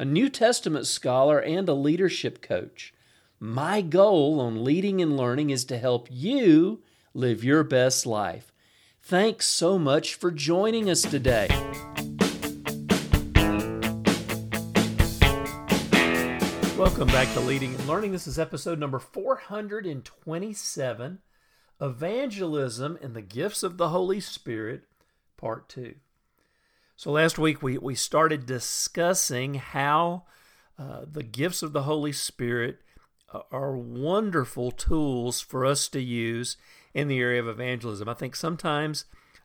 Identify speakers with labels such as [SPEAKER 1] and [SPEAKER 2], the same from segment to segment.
[SPEAKER 1] a New Testament scholar, and a leadership coach. My goal on leading and learning is to help you live your best life. Thanks so much for joining us today. Welcome back to Leading and Learning. This is episode number 427 Evangelism and the Gifts of the Holy Spirit, Part 2. So last week we, we started discussing how uh, the gifts of the Holy Spirit uh, are wonderful tools for us to use in the area of evangelism. I think sometimes,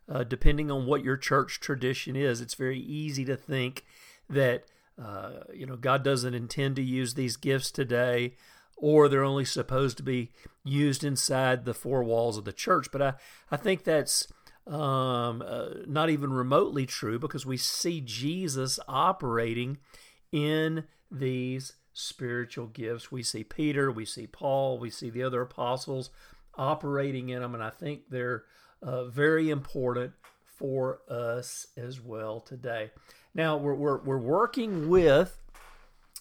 [SPEAKER 1] uh, depending on what your church tradition is, it's very easy to think that uh, you know God doesn't intend to use these gifts today, or they're only supposed to be used inside the four walls of the church. But I I think that's um, uh, not even remotely true because we see Jesus operating in these spiritual gifts. We see Peter, we see Paul, we see the other apostles operating in them, and I think they're uh, very important for us as well today. Now, we're, we're, we're working with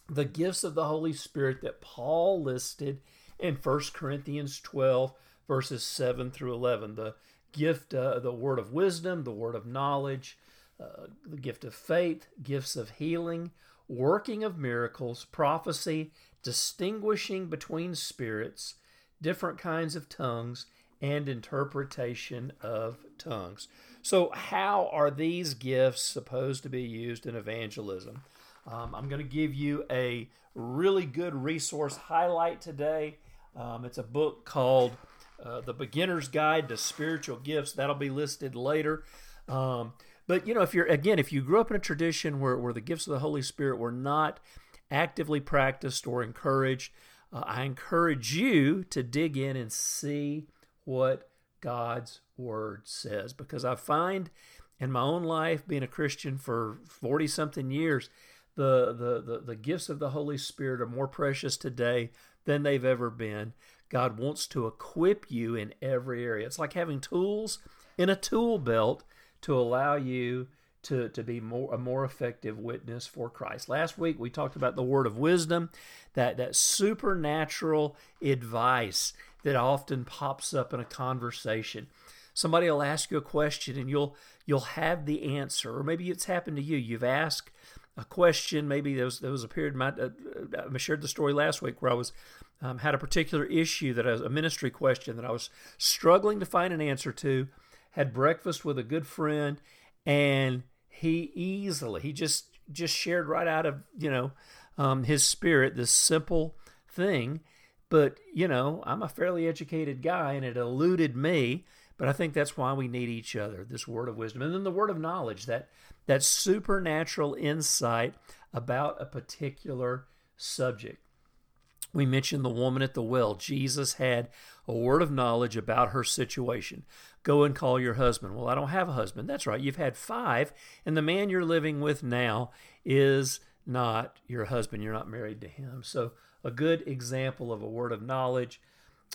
[SPEAKER 1] the gifts of the Holy Spirit that Paul listed in 1 Corinthians 12, verses 7 through 11. The gift, uh, the word of wisdom, the word of knowledge, uh, the gift of faith, gifts of healing, working of miracles, prophecy, distinguishing between spirits, different kinds of tongues, and interpretation of tongues. So, how are these gifts supposed to be used in evangelism? Um, I'm going to give you a really good resource highlight today. Um, it's a book called uh, The Beginner's Guide to Spiritual Gifts. That'll be listed later. Um, but you know, if you're again, if you grew up in a tradition where, where the gifts of the Holy Spirit were not actively practiced or encouraged, uh, I encourage you to dig in and see what God's Word says. Because I find in my own life, being a Christian for 40 something years, the, the, the, the gifts of the Holy Spirit are more precious today than they've ever been. God wants to equip you in every area. It's like having tools in a tool belt to allow you to, to be more a more effective witness for Christ. Last week we talked about the word of wisdom, that, that supernatural advice that often pops up in a conversation. Somebody will ask you a question and you'll you'll have the answer, or maybe it's happened to you. You've asked a question. Maybe there was there was a period. My, uh, I shared the story last week where I was um, had a particular issue that I a ministry question that I was struggling to find an answer to. Had breakfast with a good friend, and he easily he just just shared right out of you know um, his spirit this simple thing. But you know I'm a fairly educated guy, and it eluded me. But I think that's why we need each other. This word of wisdom, and then the word of knowledge that that supernatural insight about a particular subject. We mentioned the woman at the well. Jesus had a word of knowledge about her situation. Go and call your husband. Well, I don't have a husband. That's right. You've had five, and the man you're living with now is not your husband. You're not married to him. So, a good example of a word of knowledge.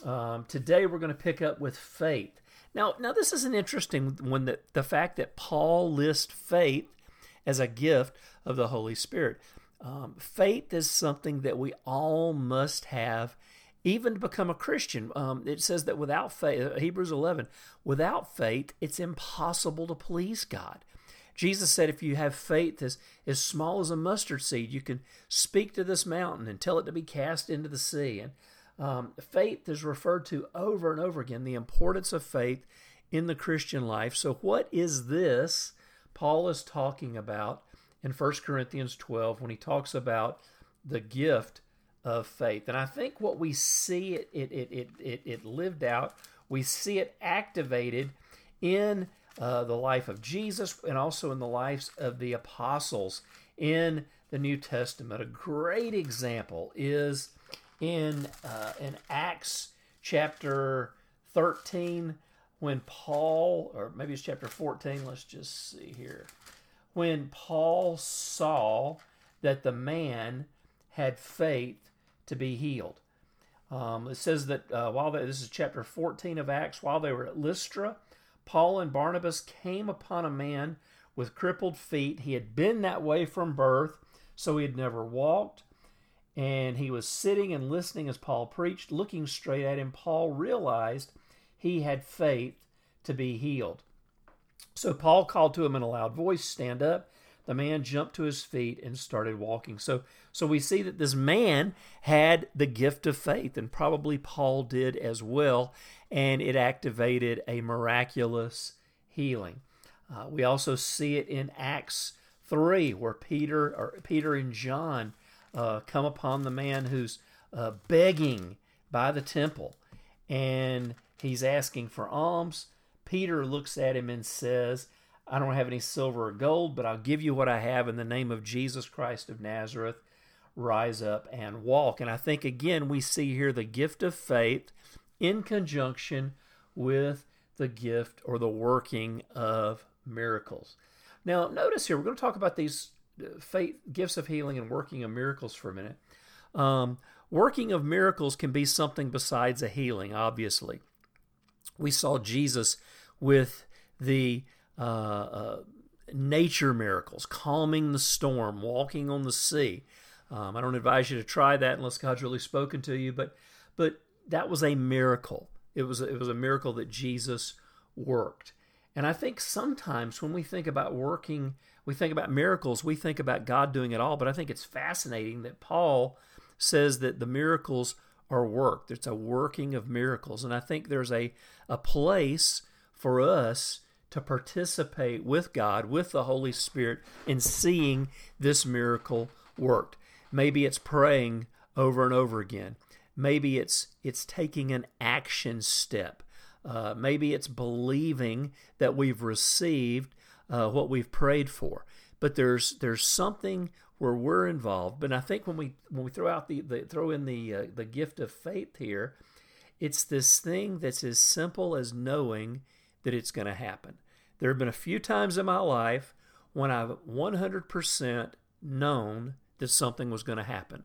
[SPEAKER 1] Um, today, we're going to pick up with faith. Now, now this is an interesting one that the fact that Paul lists faith as a gift of the Holy Spirit. Um, faith is something that we all must have, even to become a Christian. Um, it says that without faith, uh, Hebrews 11, without faith, it's impossible to please God. Jesus said, if you have faith as, as small as a mustard seed, you can speak to this mountain and tell it to be cast into the sea. And um, faith is referred to over and over again, the importance of faith in the Christian life. So, what is this Paul is talking about in 1 Corinthians 12 when he talks about the gift of faith? And I think what we see it, it, it, it, it, it lived out, we see it activated in uh, the life of Jesus and also in the lives of the apostles in the New Testament. A great example is in uh, in Acts chapter 13 when Paul, or maybe it's chapter 14, let's just see here. When Paul saw that the man had faith to be healed. Um, it says that uh, while they, this is chapter 14 of Acts, while they were at Lystra, Paul and Barnabas came upon a man with crippled feet. He had been that way from birth, so he had never walked. And he was sitting and listening as Paul preached, looking straight at him. Paul realized he had faith to be healed. So Paul called to him in a loud voice, Stand up. The man jumped to his feet and started walking. So, so we see that this man had the gift of faith, and probably Paul did as well, and it activated a miraculous healing. Uh, we also see it in Acts 3, where Peter or Peter and John uh, come upon the man who's uh, begging by the temple, and he's asking for alms. Peter looks at him and says, I don't have any silver or gold, but I'll give you what I have in the name of Jesus Christ of Nazareth. Rise up and walk. And I think, again, we see here the gift of faith in conjunction with the gift or the working of miracles. Now, notice here, we're going to talk about these faith gifts of healing and working of miracles for a minute. Um, working of miracles can be something besides a healing, obviously. We saw Jesus with the uh, uh, nature miracles, calming the storm, walking on the sea. Um, I don't advise you to try that unless God's really spoken to you, but but that was a miracle. It was it was a miracle that Jesus worked. And I think sometimes when we think about working, we think about miracles, we think about God doing it all. But I think it's fascinating that Paul says that the miracles are worked. It's a working of miracles. And I think there's a, a place for us to participate with God, with the Holy Spirit, in seeing this miracle worked. Maybe it's praying over and over again. Maybe it's it's taking an action step. Uh, maybe it's believing that we've received uh, what we've prayed for. But there's there's something where we're involved. But I think when we when we throw out the, the throw in the uh, the gift of faith here, it's this thing that's as simple as knowing that it's going to happen. There have been a few times in my life when I've 100% known that something was going to happen.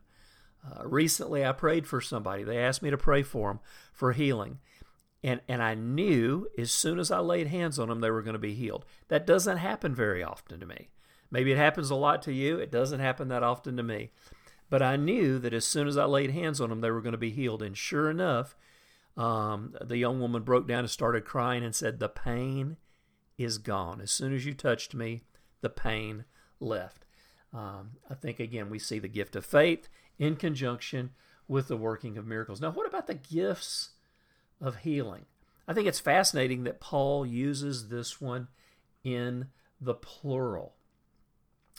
[SPEAKER 1] Uh, recently, I prayed for somebody. They asked me to pray for them for healing and and I knew as soon as I laid hands on them they were going to be healed. That doesn't happen very often to me. Maybe it happens a lot to you. It doesn't happen that often to me. But I knew that as soon as I laid hands on them, they were going to be healed. And sure enough, um, the young woman broke down and started crying and said, "The pain is gone. As soon as you touched me, the pain left." Um, I think again we see the gift of faith in conjunction with the working of miracles. Now, what about the gifts? Of healing. I think it's fascinating that Paul uses this one in the plural.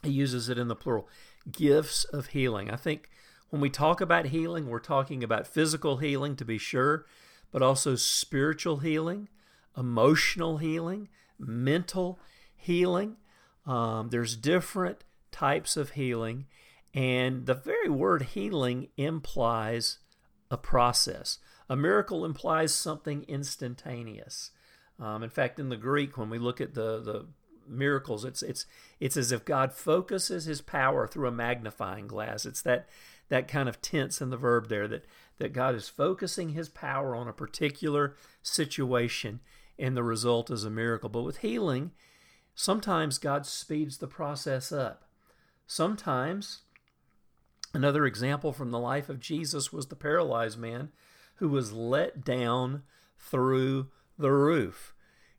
[SPEAKER 1] He uses it in the plural. Gifts of healing. I think when we talk about healing, we're talking about physical healing to be sure, but also spiritual healing, emotional healing, mental healing. Um, there's different types of healing, and the very word healing implies a process. A miracle implies something instantaneous. Um, in fact, in the Greek, when we look at the, the miracles, it's it's it's as if God focuses His power through a magnifying glass. It's that that kind of tense in the verb there that that God is focusing His power on a particular situation, and the result is a miracle. But with healing, sometimes God speeds the process up. Sometimes, another example from the life of Jesus was the paralyzed man who was let down through the roof.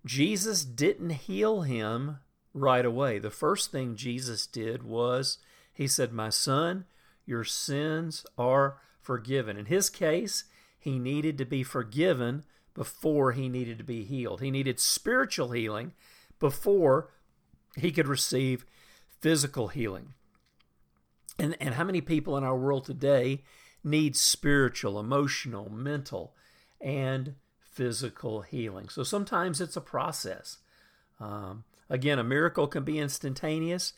[SPEAKER 1] Jesus didn't heal him right away. The first thing Jesus did was he said, My son, your sins are forgiven. In his case, he needed to be forgiven before he needed to be healed. He needed spiritual healing before he could receive physical healing. And, and how many people in our world today needs spiritual, emotional, mental, and physical healing. So sometimes it's a process. Um, again, a miracle can be instantaneous.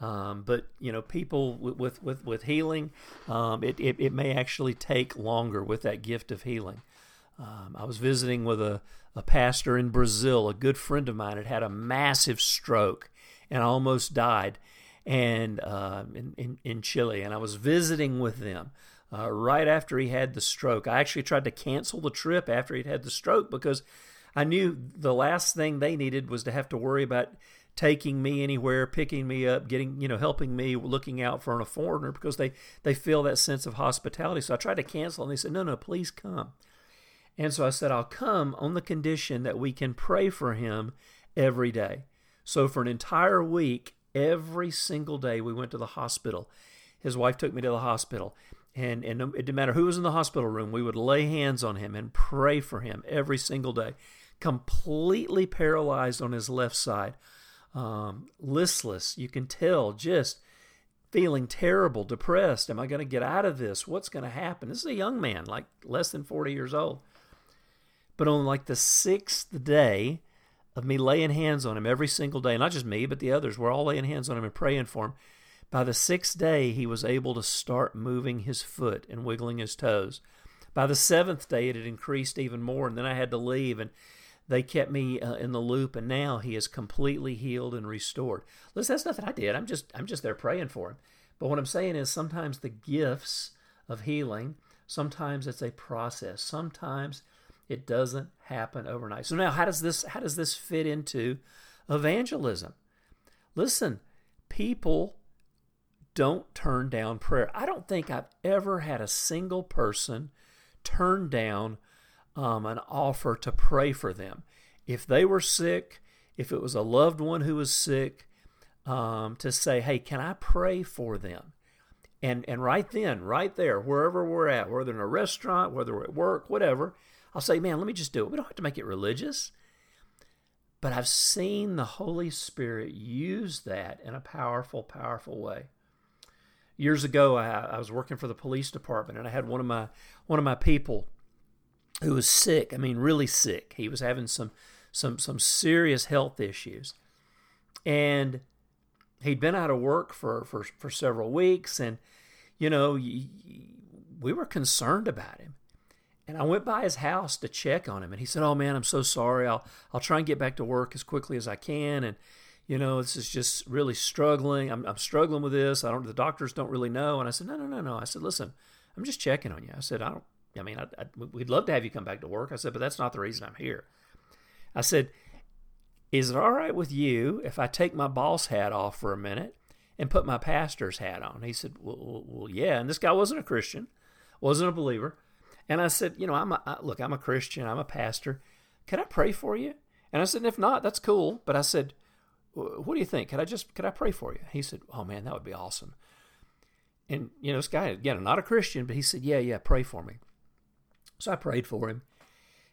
[SPEAKER 1] Um, but you know, people with with with healing, um, it, it, it may actually take longer with that gift of healing. Um, I was visiting with a, a pastor in Brazil. A good friend of mine had had a massive stroke and almost died, and uh, in, in in Chile. And I was visiting with them uh, right after he had the stroke. I actually tried to cancel the trip after he'd had the stroke because I knew the last thing they needed was to have to worry about taking me anywhere, picking me up, getting, you know, helping me, looking out for a foreigner because they, they feel that sense of hospitality. So I tried to cancel and they said, no, no, please come. And so I said, I'll come on the condition that we can pray for him every day. So for an entire week, every single day, we went to the hospital. His wife took me to the hospital and and it didn't matter who was in the hospital room we would lay hands on him and pray for him every single day completely paralyzed on his left side um, listless. You can tell just feeling terrible depressed. Am i going to get out of this? What's going to happen? This is a young man like less than 40 years old. But on like the sixth day of me laying hands on him every single day not just me but the others we're all laying hands on him and praying for him by the sixth day, he was able to start moving his foot and wiggling his toes. By the seventh day, it had increased even more, and then I had to leave, and they kept me uh, in the loop. And now he is completely healed and restored. Listen, that's nothing I did. I'm just I'm just there praying for him. But what I'm saying is, sometimes the gifts of healing, sometimes it's a process. Sometimes it doesn't happen overnight. So now, how does this how does this fit into evangelism? Listen, people don't turn down prayer. I don't think I've ever had a single person turn down um, an offer to pray for them. If they were sick, if it was a loved one who was sick, um, to say, hey, can I pray for them? And, and right then, right there, wherever we're at, whether in a restaurant, whether we're at work, whatever, I'll say, man, let me just do it. We don't have to make it religious. But I've seen the Holy Spirit use that in a powerful, powerful way years ago, I, I was working for the police department, and I had one of my one of my people who was sick. I mean, really sick. He was having some some some serious health issues, and he'd been out of work for for for several weeks, and you know, we were concerned about him. And I went by his house to check on him, and he said, "Oh man, I'm so sorry. I'll I'll try and get back to work as quickly as I can." And you know, this is just really struggling. I'm, I'm struggling with this. I don't, the doctors don't really know. And I said, no, no, no, no. I said, listen, I'm just checking on you. I said, I don't, I mean, I, I, we'd love to have you come back to work. I said, but that's not the reason I'm here. I said, is it all right with you if I take my boss hat off for a minute and put my pastor's hat on? He said, well, well, yeah. And this guy wasn't a Christian, wasn't a believer. And I said, you know, I'm a, I, look, I'm a Christian. I'm a pastor. Can I pray for you? And I said, if not, that's cool. But I said, what do you think? Could I just could I pray for you? He said, oh man, that would be awesome. And you know, this guy again, not a Christian, but he said, yeah, yeah, pray for me. So I prayed for him,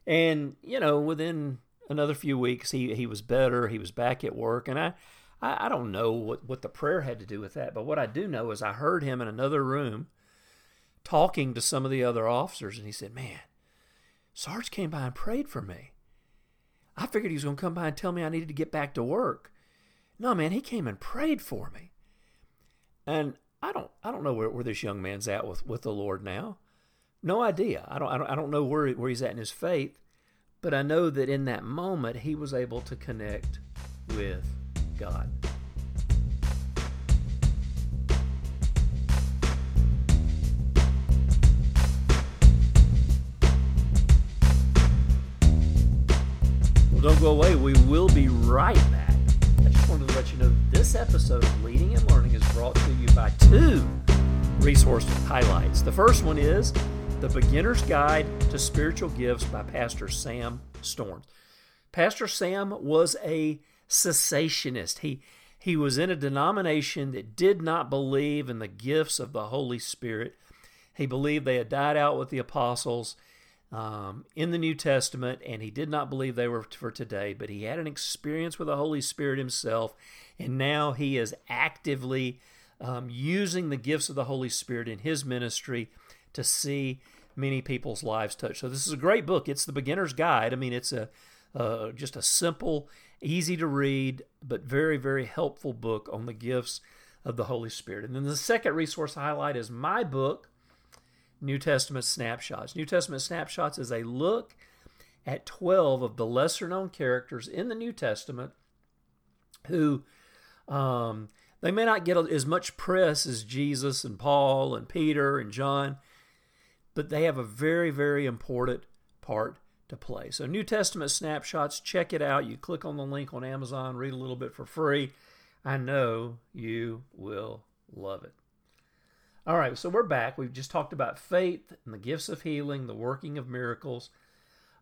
[SPEAKER 1] and you know, within another few weeks, he he was better. He was back at work, and I. I, I don't know what, what the prayer had to do with that, but what I do know is I heard him in another room talking to some of the other officers, and he said, Man, Sarge came by and prayed for me. I figured he was going to come by and tell me I needed to get back to work. No, man, he came and prayed for me. And I don't I don't know where, where this young man's at with, with the Lord now. No idea. I don't, I don't I don't know where where he's at in his faith, but I know that in that moment he was able to connect with God. Well, don't go away. We will be right back let you know this episode of Leading and Learning is brought to you by two resource highlights. The first one is The Beginner's Guide to Spiritual Gifts by Pastor Sam Storms. Pastor Sam was a cessationist. He he was in a denomination that did not believe in the gifts of the Holy Spirit. He believed they had died out with the apostles um, in the New Testament, and he did not believe they were for today, but he had an experience with the Holy Spirit himself, and now he is actively um, using the gifts of the Holy Spirit in his ministry to see many people's lives touched. So this is a great book. It's the beginner's guide. I mean, it's a uh, just a simple, easy to read, but very very helpful book on the gifts of the Holy Spirit. And then the second resource highlight is my book, New Testament Snapshots. New Testament Snapshots is a look at 12 of the lesser known characters in the New Testament who um, they may not get as much press as Jesus and Paul and Peter and John, but they have a very, very important part to play. So, New Testament snapshots, check it out. You click on the link on Amazon, read a little bit for free. I know you will love it. All right, so we're back. We've just talked about faith and the gifts of healing, the working of miracles.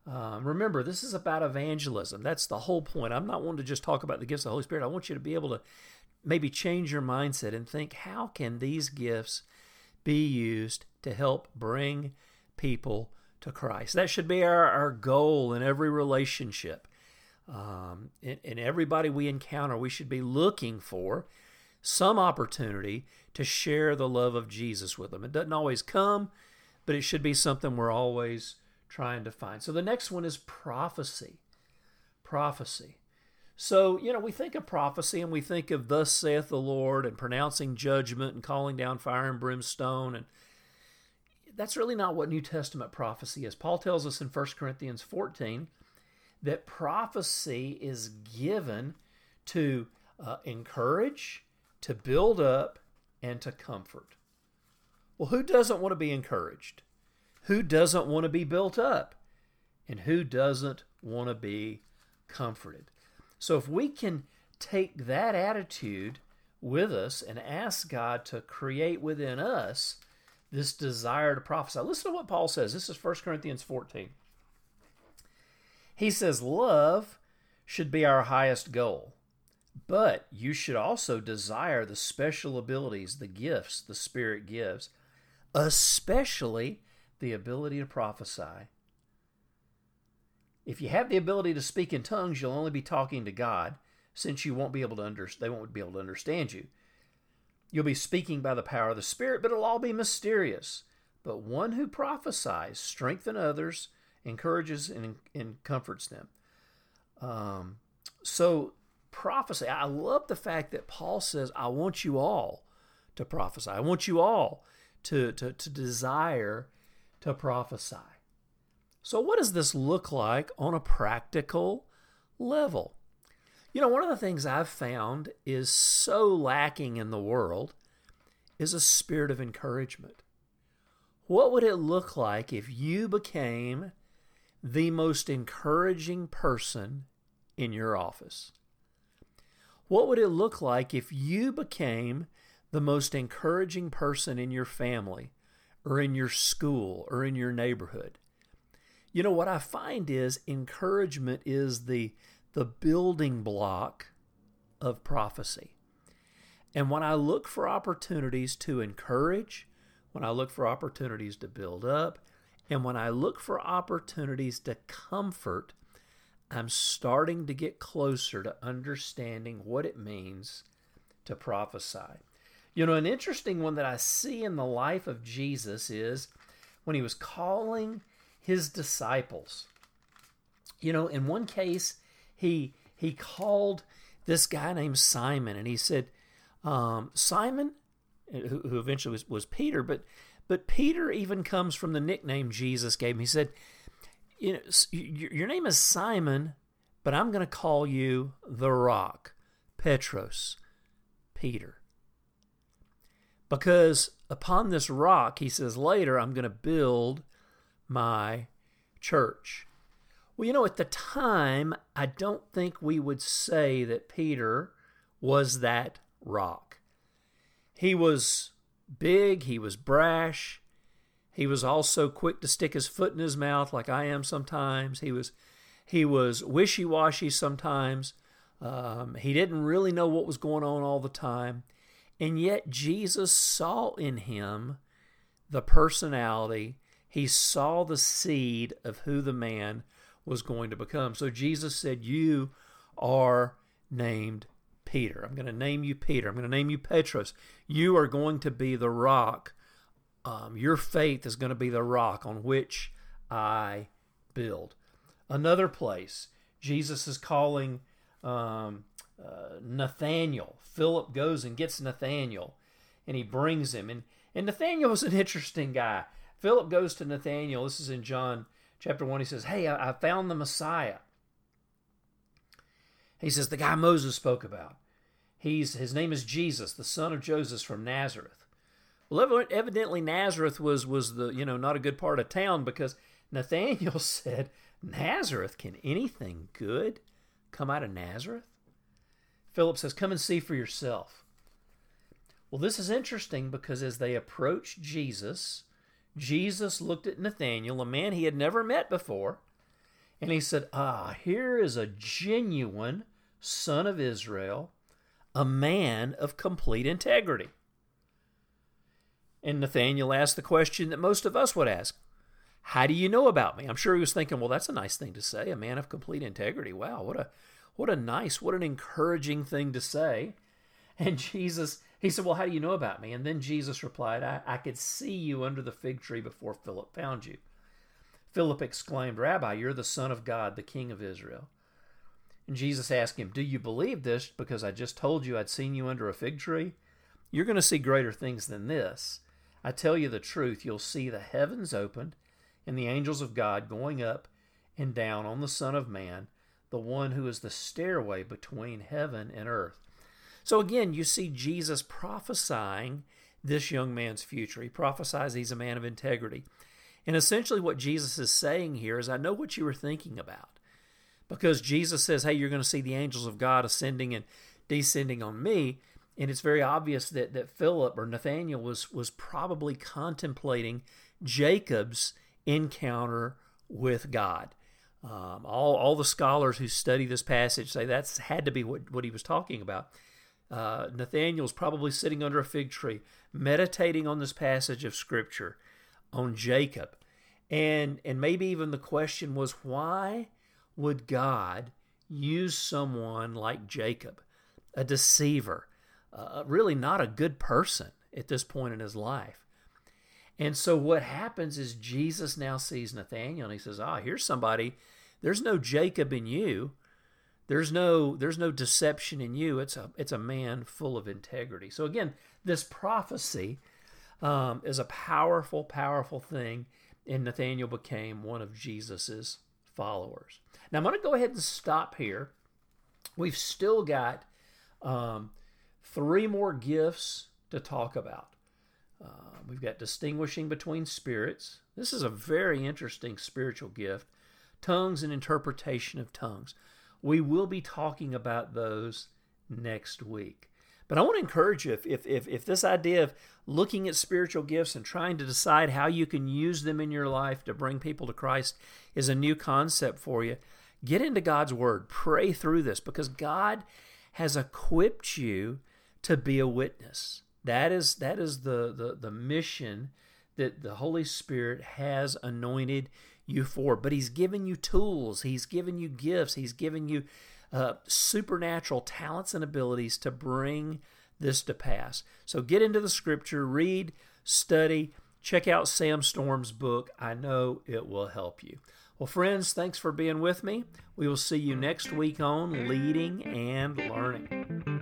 [SPEAKER 1] Um, remember, this is about evangelism. That's the whole point. I'm not wanting to just talk about the gifts of the Holy Spirit. I want you to be able to maybe change your mindset and think how can these gifts be used to help bring people to Christ? That should be our, our goal in every relationship. Um, in, in everybody we encounter, we should be looking for some opportunity to share the love of Jesus with them. It doesn't always come, but it should be something we're always trying to find. So the next one is prophecy. Prophecy. So, you know, we think of prophecy and we think of thus saith the Lord and pronouncing judgment and calling down fire and brimstone and that's really not what New Testament prophecy is. Paul tells us in 1 Corinthians 14 that prophecy is given to uh, encourage, to build up, and to comfort. Well, who doesn't want to be encouraged? Who doesn't want to be built up? And who doesn't want to be comforted? So if we can take that attitude with us and ask God to create within us this desire to prophesy. Listen to what Paul says. This is 1 Corinthians 14. He says, Love should be our highest goal, but you should also desire the special abilities, the gifts the Spirit gives, especially the ability to prophesy. If you have the ability to speak in tongues, you'll only be talking to God, since you won't be able to under, they won't be able to understand you. You'll be speaking by the power of the Spirit, but it'll all be mysterious. But one who prophesies strengthens others, encourages and, and comforts them. Um, so prophecy, I love the fact that Paul says, I want you all to prophesy. I want you all to, to, to desire to prophesy. So, what does this look like on a practical level? You know, one of the things I've found is so lacking in the world is a spirit of encouragement. What would it look like if you became the most encouraging person in your office? What would it look like if you became the most encouraging person in your family or in your school or in your neighborhood? You know, what I find is encouragement is the, the building block of prophecy. And when I look for opportunities to encourage, when I look for opportunities to build up, and when I look for opportunities to comfort, I'm starting to get closer to understanding what it means to prophesy. You know, an interesting one that I see in the life of Jesus is when he was calling his disciples. You know, in one case, he he called this guy named Simon, and he said, um, Simon, who, who eventually was, was Peter, but but Peter even comes from the nickname Jesus gave him. He said, you know, your name is Simon, but I'm going to call you the Rock, Petros, Peter. Because upon this rock, he says later, I'm going to build my church. Well, you know, at the time, I don't think we would say that Peter was that rock. He was big, he was brash, he was also quick to stick his foot in his mouth like I am sometimes. He was he was wishy-washy sometimes. Um, he didn't really know what was going on all the time. And yet Jesus saw in him the personality he saw the seed of who the man was going to become. So Jesus said, You are named Peter. I'm going to name you Peter. I'm going to name you Petros. You are going to be the rock. Um, your faith is going to be the rock on which I build. Another place, Jesus is calling um, uh, Nathaniel. Philip goes and gets Nathaniel, and he brings him. And and Nathaniel was an interesting guy. Philip goes to Nathaniel. This is in John chapter one. He says, "Hey, I, I found the Messiah." He says the guy Moses spoke about. He's his name is Jesus, the son of Joseph from Nazareth. Well, evidently Nazareth was was the you know not a good part of town because Nathaniel said, "Nazareth, can anything good come out of Nazareth?" Philip says, "Come and see for yourself." Well, this is interesting because as they approached Jesus, Jesus looked at Nathanael, a man he had never met before, and he said, Ah, here is a genuine son of Israel, a man of complete integrity. And Nathaniel asked the question that most of us would ask How do you know about me? I'm sure he was thinking, Well, that's a nice thing to say, a man of complete integrity. Wow, what a what a nice, what an encouraging thing to say. And Jesus, he said, Well, how do you know about me? And then Jesus replied, I, I could see you under the fig tree before Philip found you. Philip exclaimed, Rabbi, you're the Son of God, the King of Israel. And Jesus asked him, Do you believe this because I just told you I'd seen you under a fig tree? You're going to see greater things than this. I tell you the truth, you'll see the heavens opened and the angels of God going up and down on the Son of Man, the one who is the stairway between heaven and earth. So again, you see Jesus prophesying this young man's future. He prophesies he's a man of integrity. And essentially, what Jesus is saying here is, I know what you were thinking about. Because Jesus says, Hey, you're going to see the angels of God ascending and descending on me. And it's very obvious that, that Philip or Nathaniel was, was probably contemplating Jacob's encounter with God. Um, all, all the scholars who study this passage say that's had to be what, what he was talking about. Uh, Nathaniel's probably sitting under a fig tree, meditating on this passage of Scripture on Jacob. And, and maybe even the question was why would God use someone like Jacob, a deceiver, uh, really not a good person at this point in his life? And so what happens is Jesus now sees Nathaniel and he says, Ah, here's somebody. There's no Jacob in you. There's no there's no deception in you. It's a it's a man full of integrity. So again, this prophecy um, is a powerful, powerful thing, and Nathaniel became one of Jesus's followers. Now I'm going to go ahead and stop here. We've still got um, three more gifts to talk about. Uh, we've got distinguishing between spirits. This is a very interesting spiritual gift. Tongues and interpretation of tongues. We will be talking about those next week. But I want to encourage you if, if, if, if, this idea of looking at spiritual gifts and trying to decide how you can use them in your life to bring people to Christ is a new concept for you, get into God's Word. Pray through this because God has equipped you to be a witness. That is, that is the, the, the mission that the Holy Spirit has anointed you for. But He's given you tools, He's given you gifts, He's given you uh, supernatural talents and abilities to bring this to pass. So get into the scripture, read, study, check out Sam Storms' book. I know it will help you. Well, friends, thanks for being with me. We will see you next week on Leading and Learning.